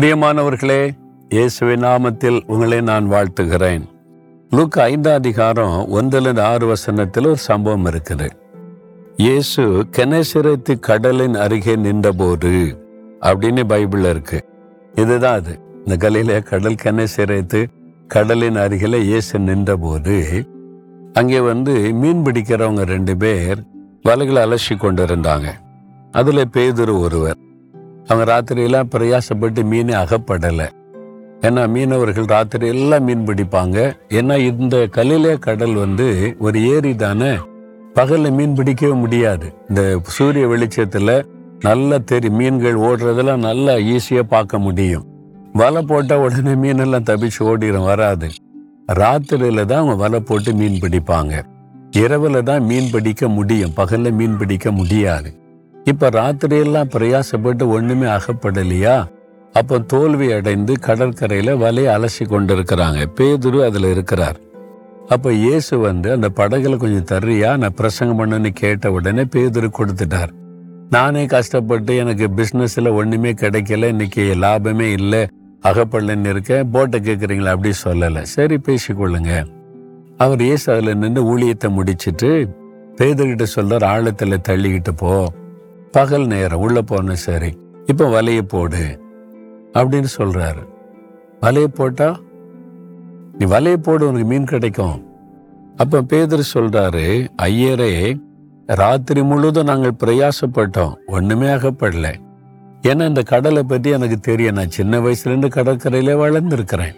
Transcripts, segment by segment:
பிரியமானவர்களே இயேசுவை நாமத்தில் உங்களை நான் வாழ்த்துகிறேன். லூக் ஐந்தாம் அதிகாரம் ஒன்றிலிருந்து ஆறு வசனத்தில் ஒரு சம்பவம் இருக்குது. இயேசு கெனசிரத்து கடலின் அருகே நின்றபோது அப்படின்னு பைபிள்ல இருக்கு. இதுதான் அது. இந்த கலையில கடல் கெனசிரத்து கடலின் அருகில இயேசு நின்றபோது அங்கே வந்து மீன் பிடிக்கிறவங்க ரெண்டு பேர் வலைகளை அலசி கொண்டிருந்தாங்க. அதில் பேதுரு ஒருவர். அவங்க ராத்திரியெல்லாம் பிரயாசப்பட்டு மீனே அகப்படலை. ஏன்னா மீனவர்கள் ராத்திரி எல்லாம் மீன் பிடிப்பாங்க. ஏன்னா இந்த கலிலே கடல் வந்து ஒரு ஏரி தானே பகலில் மீன் பிடிக்கவே முடியாது. இந்த சூரிய வெளிச்சத்தில் நல்லா தெரி மீன்கள் ஓடுறதெல்லாம் நல்லா ஈஸியாக பார்க்க முடியும். வலை போட்டால் உடனே மீனெல்லாம் தப்பிச்சு ஓடிடும் வராது. ராத்திரியில தான் அவங்க வலை போட்டு மீன் பிடிப்பாங்க. இரவில் தான் மீன் பிடிக்க முடியும். பகலில் மீன் பிடிக்க முடியாது. இப்ப ராத்திரியெல்லாம் பிரயாசப்பட்டு ஒண்ணுமே அகப்படலையா? அப்போ தோல்வி அடைந்து கடற்கரையில வலையை அலசி கொண்டிருக்கிறாங்க. பேதுரு அதுல இருக்கிறார். அப்ப இயேசு வந்து அந்த படகுல கொஞ்சம் தர்றியா? நான் பிரசங்கம் பண்ணுன்னு கேட்ட உடனே பேதுரு கொடுத்துட்டார். நானே கஷ்டப்பட்டு எனக்கு பிஸ்னஸில் ஒண்ணுமே கிடைக்கல இன்னைக்கு லாபமே இல்லை அகப்படலன்னு இருக்கேன் போட்டை கேட்குறீங்களா அப்படி சொல்லலை. சரி பேசிக்கொள்ளுங்க. அவர் இயேசு அதுல நின்று ஊழியத்தை முடிச்சிட்டு பேதர்கிட்ட சொல்கிறார் ஆழத்துல தள்ளிக்கிட்டு போ. பகல் நேரம் உள்ள போன சரி இப்ப வலையை போடு அப்படின்னு சொல்றாரு. வலையை போட்டா நீ வலையை போடு உனக்கு மீன் கிடைக்கும். அப்ப பேதர் சொல்றாரு ஐயரே ராத்திரி முழுதும் நாங்கள் பிரயாசப்பட்டோம் ஒண்ணுமே ஆகப்படல ஏன்னா இந்த கடலை பத்தி எனக்கு தெரியும். நான் சின்ன வயசுலேருந்து கடற்கரையில வளர்ந்துருக்கிறேன்.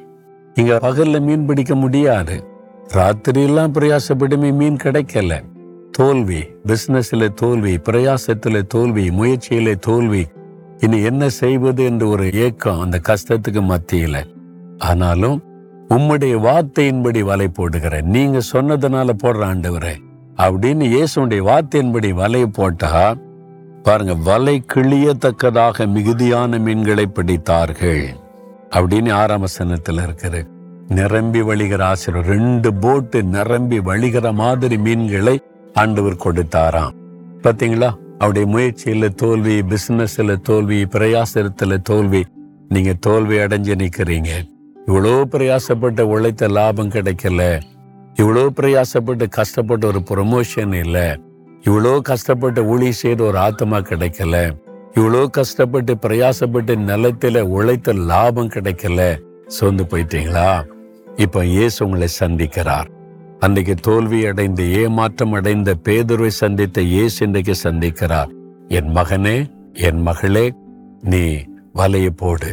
இங்க பகல்ல மீன் பிடிக்க முடியாது. ராத்திரியெல்லாம் பிரயாசப்பட்டுமே மீன் கிடைக்கல. தோல்வி பிசினஸ்ல தோல்வி பிரயாசத்துல தோல்வி முயற்சியில தோல்வி இனி என்ன செய்வது என்று ஒரு ஏக்கம் அந்த கஷ்டத்துக்கு மத்தியில். ஆனாலும் உம்முடைய வார்த்தையின்படி வலை போடுகிறேன். நீங்க சொன்னதுனால போடுற ஆண்டவரே அப்படின்னு இயேசுடைய வார்த்தையின்படி வலையை போட்டா பாருங்க வலை கிழியத்தக்கதாக மிகுதியான மீன்களை பிடித்தார்கள். அப்படின்னு ஆறாம் வசனத்துல நிரம்பி வழிகிற ஆசிரியர் ரெண்டு போட்டு நிரம்பி வழிகிற மாதிரி மீன்களை ஆண்டவர் கொடுத்தாராம். பாத்தீங்களா அவருடைய முயற்சியில தோல்வி பிசினஸ்ல தோல்வி பிரயாசத்துல தோல்வி நீங்க தோல்வி அடைஞ்சு நிக்கிறீங்க. இவ்வளோ பிரயாசப்பட்ட உழைத்த லாபம் கிடைக்கல. இவ்வளோ பிரயாசப்பட்டு கஷ்டப்பட்ட ஒரு ப்ரொமோஷன் இல்ல. இவ்வளோ கஷ்டப்பட்டு ஊழி செய்த ஒரு ஆத்மா கிடைக்கல. இவ்வளோ கஷ்டப்பட்டு பிரயாசப்பட்டு நிலத்துல உழைத்த லாபம் கிடைக்கல. சோர்ந்து போயிட்டீங்களா? இப்ப இயேசு உங்களை சந்திக்கிறார். அன்றைக்கு தோல்வி அடைந்து ஏமாற்றம் அடைந்த பேதுருவை சந்தித்த இயேசு இன்றைக்கு சந்திக்கிறார். என் மகனே என் மகளே நீ வலையை போடு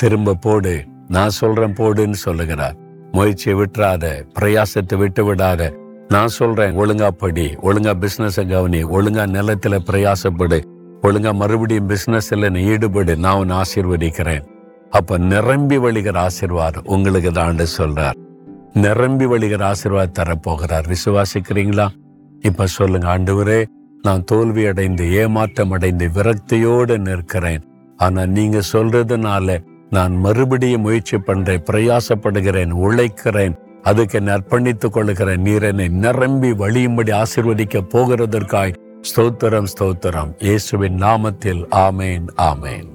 திரும்ப போடு நான் சொல்றேன் போடுன்னு சொல்லுகிறார். முயற்சியை விட்டுறாத பிரயாசத்தை விட்டு விடாத. நான் சொல்றேன் ஒழுங்கா படி ஒழுங்கா பிசினஸ கவனி ஒழுங்கா நிலத்துல பிரயாசப்படு ஒழுங்கா மறுபடியும் பிசினஸ்ல நீ ஈடுபடு நான் உன்னை ஆசீர்வதிக்கிறேன். அப்ப நிரம்பி வழிகிற ஆசீர்வாதம் உங்களுக்கு தான் சொல்றார். நிரம்பி வழிகிற ஆசீர்வாத தரப்போகிறார். விசுவாசிக்கிறீங்களா? இப்ப சொல்லுங்க ஆண்டவரே நான் தோல்வி அடைந்து ஏமாற்றம் அடைந்து விரக்தியோடு நிற்கிறேன். ஆனா நீங்க சொல்றதுனால நான் மறுபடியும் முயற்சி பண்றேன் பிரயாசப்படுகிறேன் உழைக்கிறேன் அதுக்கு என்னை அர்ப்பணித்துக் கொள்ளுகிறேன். நீர் என்னை நிரம்பி வழியும்படி ஆசிர்வதிக்க போகிறதற்காய் ஸ்தோத்திரம் ஸ்தோத்திரம். இயேசுவின் நாமத்தில் ஆமேன் ஆமேன்.